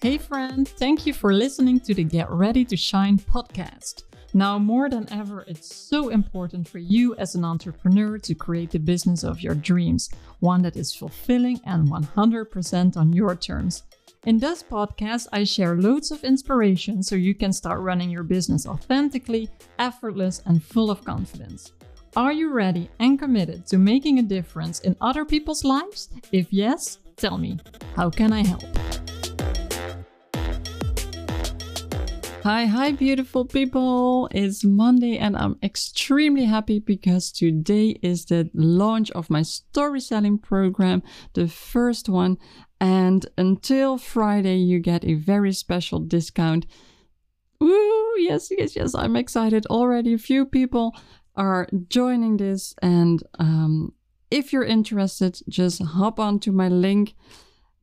Hey, friend, thank you for listening to the Get Ready to Shine podcast. Now, more than ever, it's so important for you as an entrepreneur to create the business of your dreams, one that is fulfilling and 100% on your terms. In this podcast, I share loads of inspiration so you can start running your business authentically, effortless, and full of confidence. Are you ready and committed to making a difference in other people's lives? If yes, tell me, how can I help? Hi, hi, beautiful people. It's Monday, and I'm extremely happy because today is the launch of my story selling program, the first one. And until Friday, you get a very special discount. Ooh, yes, yes, yes, I'm excited. Already a few people are joining this, and um, if you're interested, just hop onto my link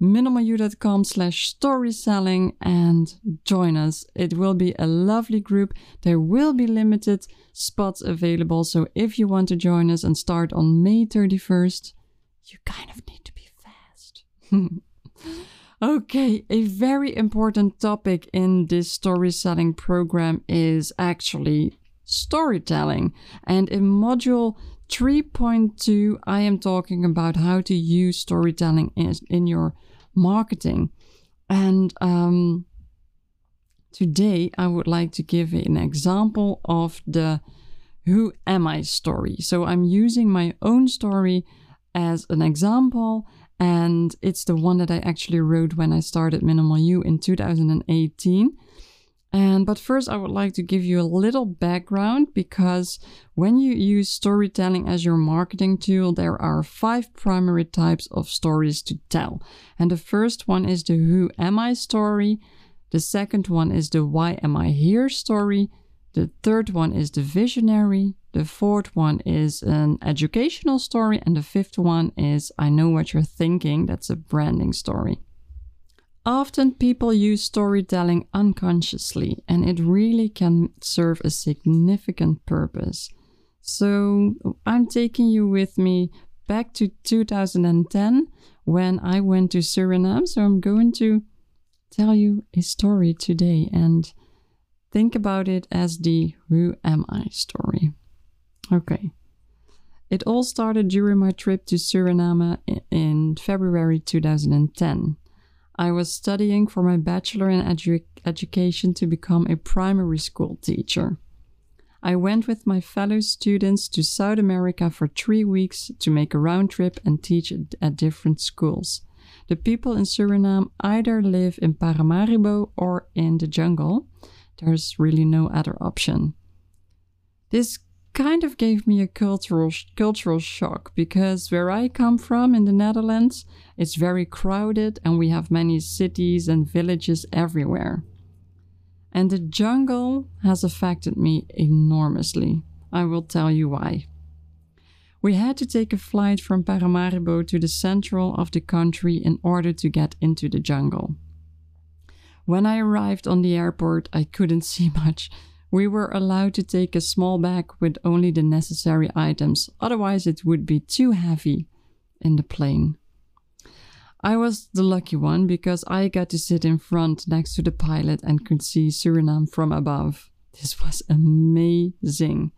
minimalyou.com slash story selling and join us. It will be a lovely group. There will be limited spots available. So if you want to join us and start on May 31st, you kind of need to be fast. okay, a very important topic in this story selling program is actually storytelling. And in module 3.2, I am talking about how to use storytelling in, in your marketing. And um, today I would like to give an example of the Who Am I story. So I'm using my own story as an example, and it's the one that I actually wrote when I started Minimal You in 2018. And but first, I would like to give you a little background because when you use storytelling as your marketing tool, there are five primary types of stories to tell. And the first one is the Who Am I story. The second one is the Why Am I Here story. The third one is the visionary. The fourth one is an educational story. And the fifth one is I Know What You're Thinking. That's a branding story. Often people use storytelling unconsciously, and it really can serve a significant purpose. So, I'm taking you with me back to 2010 when I went to Suriname. So, I'm going to tell you a story today and think about it as the Who Am I story. Okay. It all started during my trip to Suriname in February 2010. I was studying for my bachelor in edu- education to become a primary school teacher. I went with my fellow students to South America for three weeks to make a round trip and teach at different schools. The people in Suriname either live in Paramaribo or in the jungle. There's really no other option. This kind of gave me a cultural cultural shock because where I come from in the Netherlands, it's very crowded and we have many cities and villages everywhere. And the jungle has affected me enormously. I will tell you why. We had to take a flight from Paramaribo to the central of the country in order to get into the jungle. When I arrived on the airport, I couldn't see much we were allowed to take a small bag with only the necessary items, otherwise, it would be too heavy in the plane. I was the lucky one because I got to sit in front next to the pilot and could see Suriname from above. This was amazing.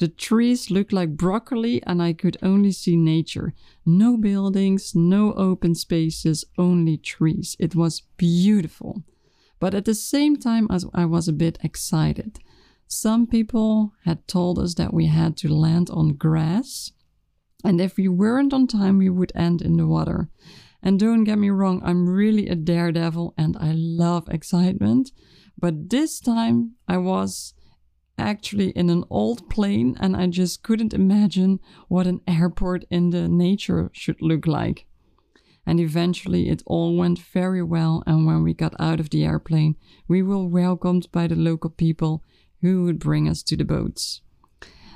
The trees looked like broccoli, and I could only see nature. No buildings, no open spaces, only trees. It was beautiful. But at the same time, I was a bit excited. Some people had told us that we had to land on grass, and if we weren't on time, we would end in the water. And don't get me wrong, I'm really a daredevil and I love excitement. But this time I was actually in an old plane and I just couldn't imagine what an airport in the nature should look like. And eventually it all went very well. And when we got out of the airplane, we were welcomed by the local people who would bring us to the boats.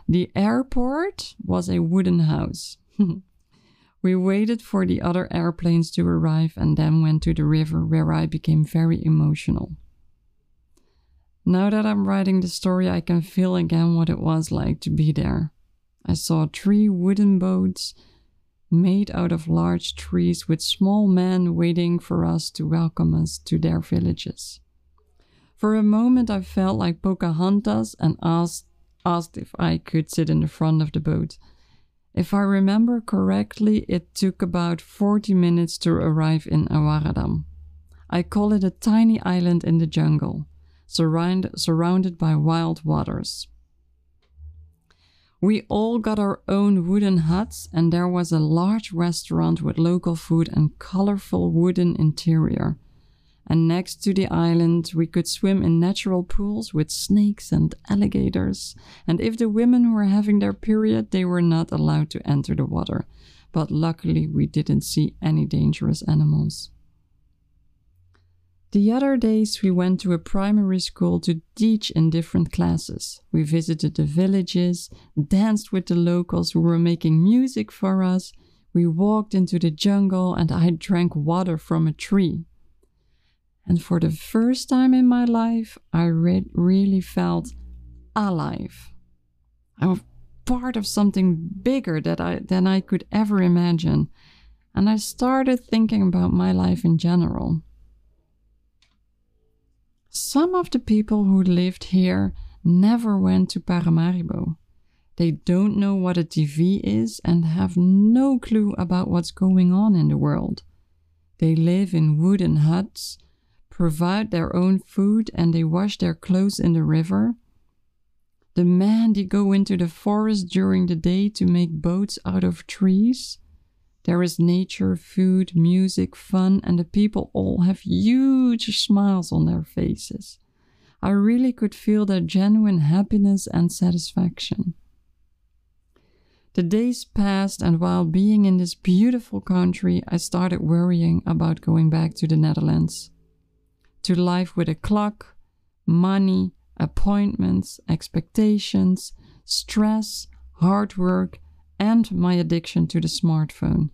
The airport was a wooden house. we waited for the other airplanes to arrive and then went to the river where I became very emotional. Now that I'm writing the story, I can feel again what it was like to be there. I saw three wooden boats made out of large trees with small men waiting for us to welcome us to their villages. For a moment, I felt like Pocahontas and asked, asked if I could sit in the front of the boat. If I remember correctly, it took about 40 minutes to arrive in Awaradam. I call it a tiny island in the jungle, surround, surrounded by wild waters. We all got our own wooden huts, and there was a large restaurant with local food and colorful wooden interior. And next to the island, we could swim in natural pools with snakes and alligators. And if the women were having their period, they were not allowed to enter the water. But luckily, we didn't see any dangerous animals. The other days, we went to a primary school to teach in different classes. We visited the villages, danced with the locals who were making music for us. We walked into the jungle and I drank water from a tree. And for the first time in my life, I re- really felt alive. I was part of something bigger that I, than I could ever imagine. And I started thinking about my life in general. Some of the people who lived here never went to Paramaribo. They don't know what a TV is and have no clue about what's going on in the world. They live in wooden huts, provide their own food, and they wash their clothes in the river. The men they go into the forest during the day to make boats out of trees. There is nature, food, music, fun, and the people all have huge smiles on their faces. I really could feel their genuine happiness and satisfaction. The days passed, and while being in this beautiful country, I started worrying about going back to the Netherlands. To life with a clock, money, appointments, expectations, stress, hard work, and my addiction to the smartphone.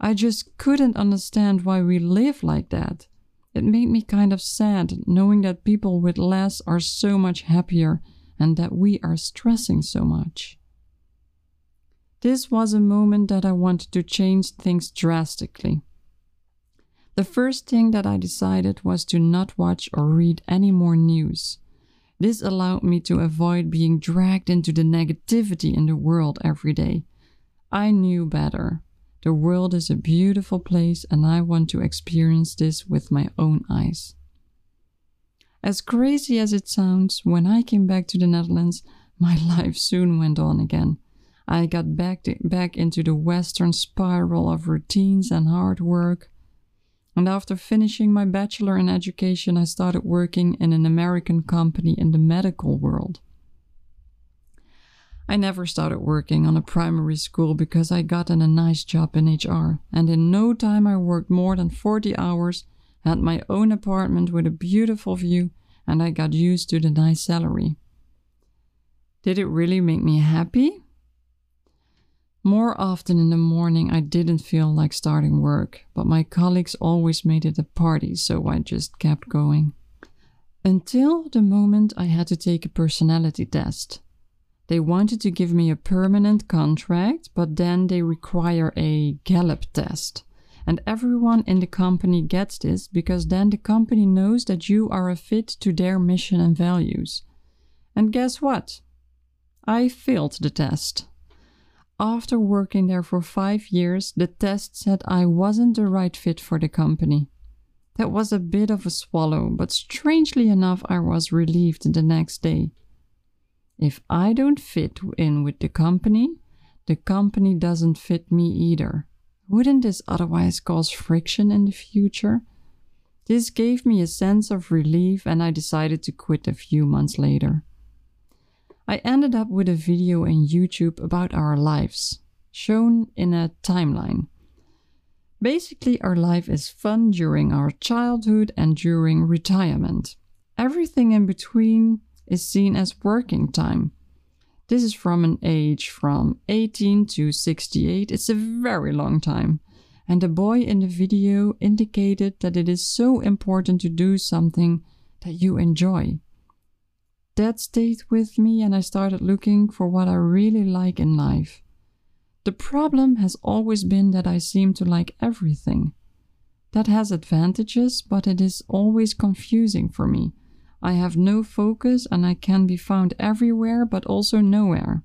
I just couldn't understand why we live like that. It made me kind of sad knowing that people with less are so much happier and that we are stressing so much. This was a moment that I wanted to change things drastically. The first thing that I decided was to not watch or read any more news. This allowed me to avoid being dragged into the negativity in the world every day. I knew better. The world is a beautiful place, and I want to experience this with my own eyes. As crazy as it sounds, when I came back to the Netherlands, my life soon went on again. I got back, to, back into the Western spiral of routines and hard work. And after finishing my bachelor in education, I started working in an American company in the medical world. I never started working on a primary school because I got in a nice job in HR, and in no time I worked more than 40 hours, had my own apartment with a beautiful view, and I got used to the nice salary. Did it really make me happy? More often in the morning, I didn't feel like starting work, but my colleagues always made it a party, so I just kept going. Until the moment I had to take a personality test. They wanted to give me a permanent contract, but then they require a Gallup test. And everyone in the company gets this because then the company knows that you are a fit to their mission and values. And guess what? I failed the test. After working there for five years, the test said I wasn't the right fit for the company. That was a bit of a swallow, but strangely enough, I was relieved the next day. If I don't fit in with the company, the company doesn't fit me either. Wouldn't this otherwise cause friction in the future? This gave me a sense of relief, and I decided to quit a few months later. I ended up with a video in YouTube about our lives, shown in a timeline. Basically, our life is fun during our childhood and during retirement. Everything in between is seen as working time. This is from an age from 18 to 68. It's a very long time. And the boy in the video indicated that it is so important to do something that you enjoy that stayed with me and I started looking for what I really like in life. The problem has always been that I seem to like everything. That has advantages, but it is always confusing for me. I have no focus and I can be found everywhere but also nowhere.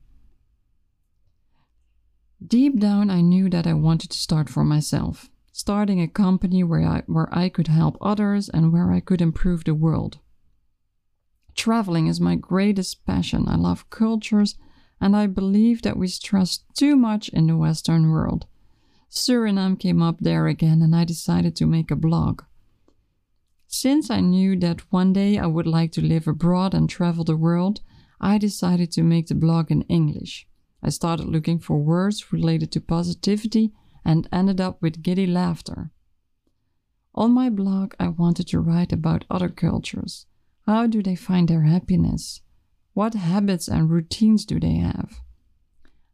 Deep down, I knew that I wanted to start for myself, starting a company where I, where I could help others and where I could improve the world. Traveling is my greatest passion. I love cultures, and I believe that we stress too much in the Western world. Suriname came up there again, and I decided to make a blog. Since I knew that one day I would like to live abroad and travel the world, I decided to make the blog in English. I started looking for words related to positivity and ended up with giddy laughter. On my blog, I wanted to write about other cultures. How do they find their happiness? What habits and routines do they have?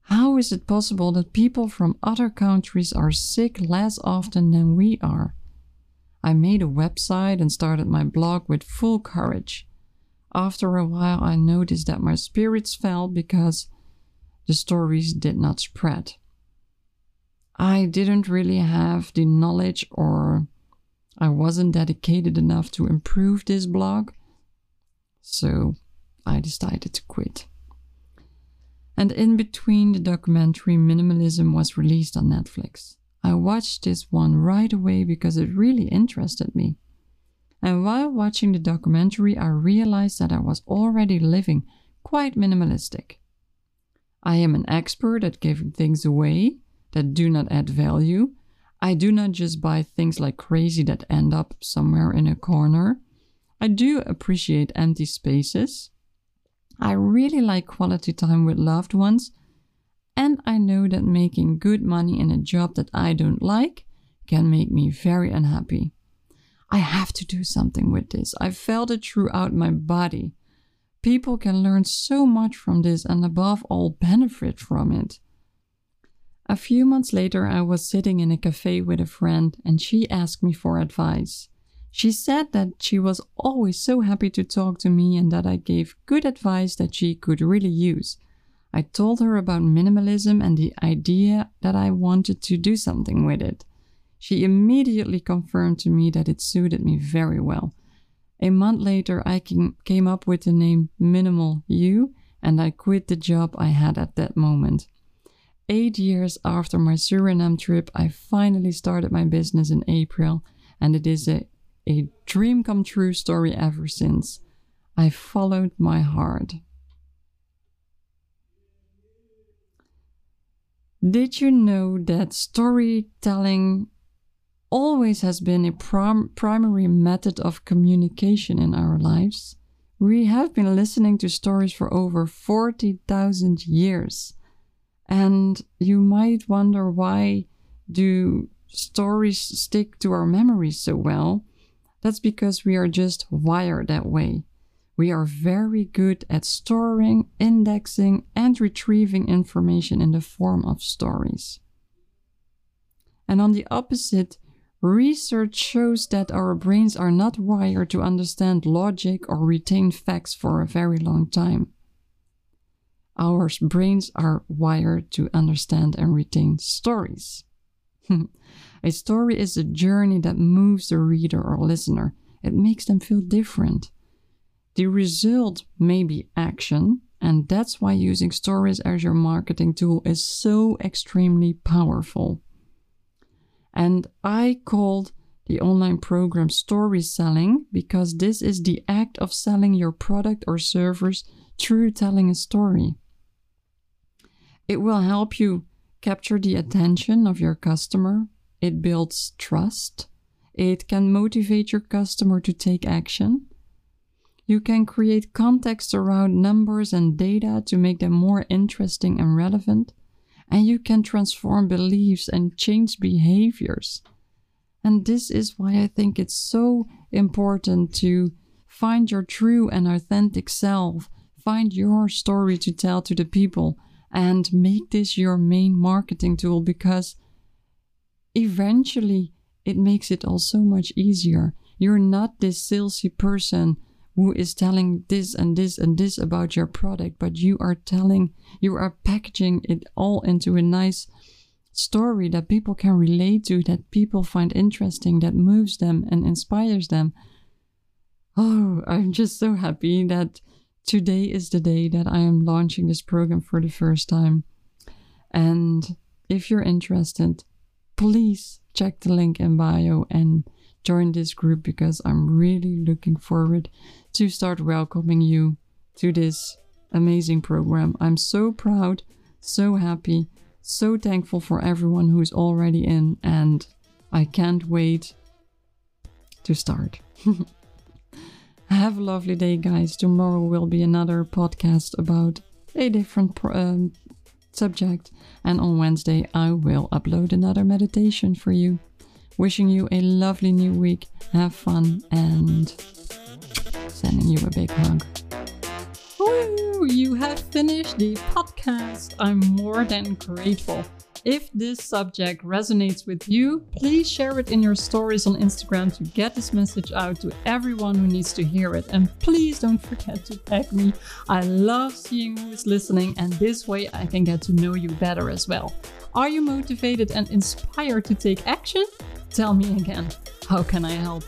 How is it possible that people from other countries are sick less often than we are? I made a website and started my blog with full courage. After a while, I noticed that my spirits fell because the stories did not spread. I didn't really have the knowledge or I wasn't dedicated enough to improve this blog, so I decided to quit. And in between, the documentary Minimalism was released on Netflix. I watched this one right away because it really interested me. And while watching the documentary, I realized that I was already living quite minimalistic. I am an expert at giving things away that do not add value. I do not just buy things like crazy that end up somewhere in a corner. I do appreciate empty spaces. I really like quality time with loved ones, and I know that making good money in a job that I don't like can make me very unhappy. I have to do something with this. I felt it throughout my body. People can learn so much from this and, above all, benefit from it. A few months later, I was sitting in a cafe with a friend and she asked me for advice. She said that she was always so happy to talk to me and that I gave good advice that she could really use. I told her about minimalism and the idea that I wanted to do something with it. She immediately confirmed to me that it suited me very well. A month later, I came up with the name Minimal You and I quit the job I had at that moment. Eight years after my Suriname trip, I finally started my business in April, and it is a, a dream come true story ever since. I followed my heart. Did you know that storytelling always has been a prim- primary method of communication in our lives. We have been listening to stories for over 40,000 years. And you might wonder why do stories stick to our memories so well? That's because we are just wired that way. We are very good at storing, indexing, and retrieving information in the form of stories. And on the opposite, Research shows that our brains are not wired to understand logic or retain facts for a very long time. Our brains are wired to understand and retain stories. a story is a journey that moves the reader or listener. It makes them feel different. The result may be action, and that's why using stories as your marketing tool is so extremely powerful. And I called the online program story selling because this is the act of selling your product or service through telling a story. It will help you capture the attention of your customer. It builds trust. It can motivate your customer to take action. You can create context around numbers and data to make them more interesting and relevant and you can transform beliefs and change behaviors. And this is why I think it's so important to find your true and authentic self, find your story to tell to the people, and make this your main marketing tool because eventually it makes it all so much easier. You're not this salesy person who is telling this and this and this about your product, but you are telling, you are packaging it all into a nice story that people can relate to, that people find interesting, that moves them and inspires them. Oh, I'm just so happy that today is the day that I am launching this program for the first time. And if you're interested, please check the link in bio and join this group because I'm really looking forward to start welcoming you to this amazing program. I'm so proud, so happy, so thankful for everyone who's already in, and I can't wait to start. Have a lovely day, guys. Tomorrow will be another podcast about a different um, subject, and on Wednesday, I will upload another meditation for you. Wishing you a lovely new week. Have fun and sending you a big hug. Woo! You have finished the podcast. I'm more than grateful. If this subject resonates with you, please share it in your stories on Instagram to get this message out to everyone who needs to hear it. And please don't forget to tag me. I love seeing who is listening, and this way I can get to know you better as well. Are you motivated and inspired to take action? Tell me again, how can I help?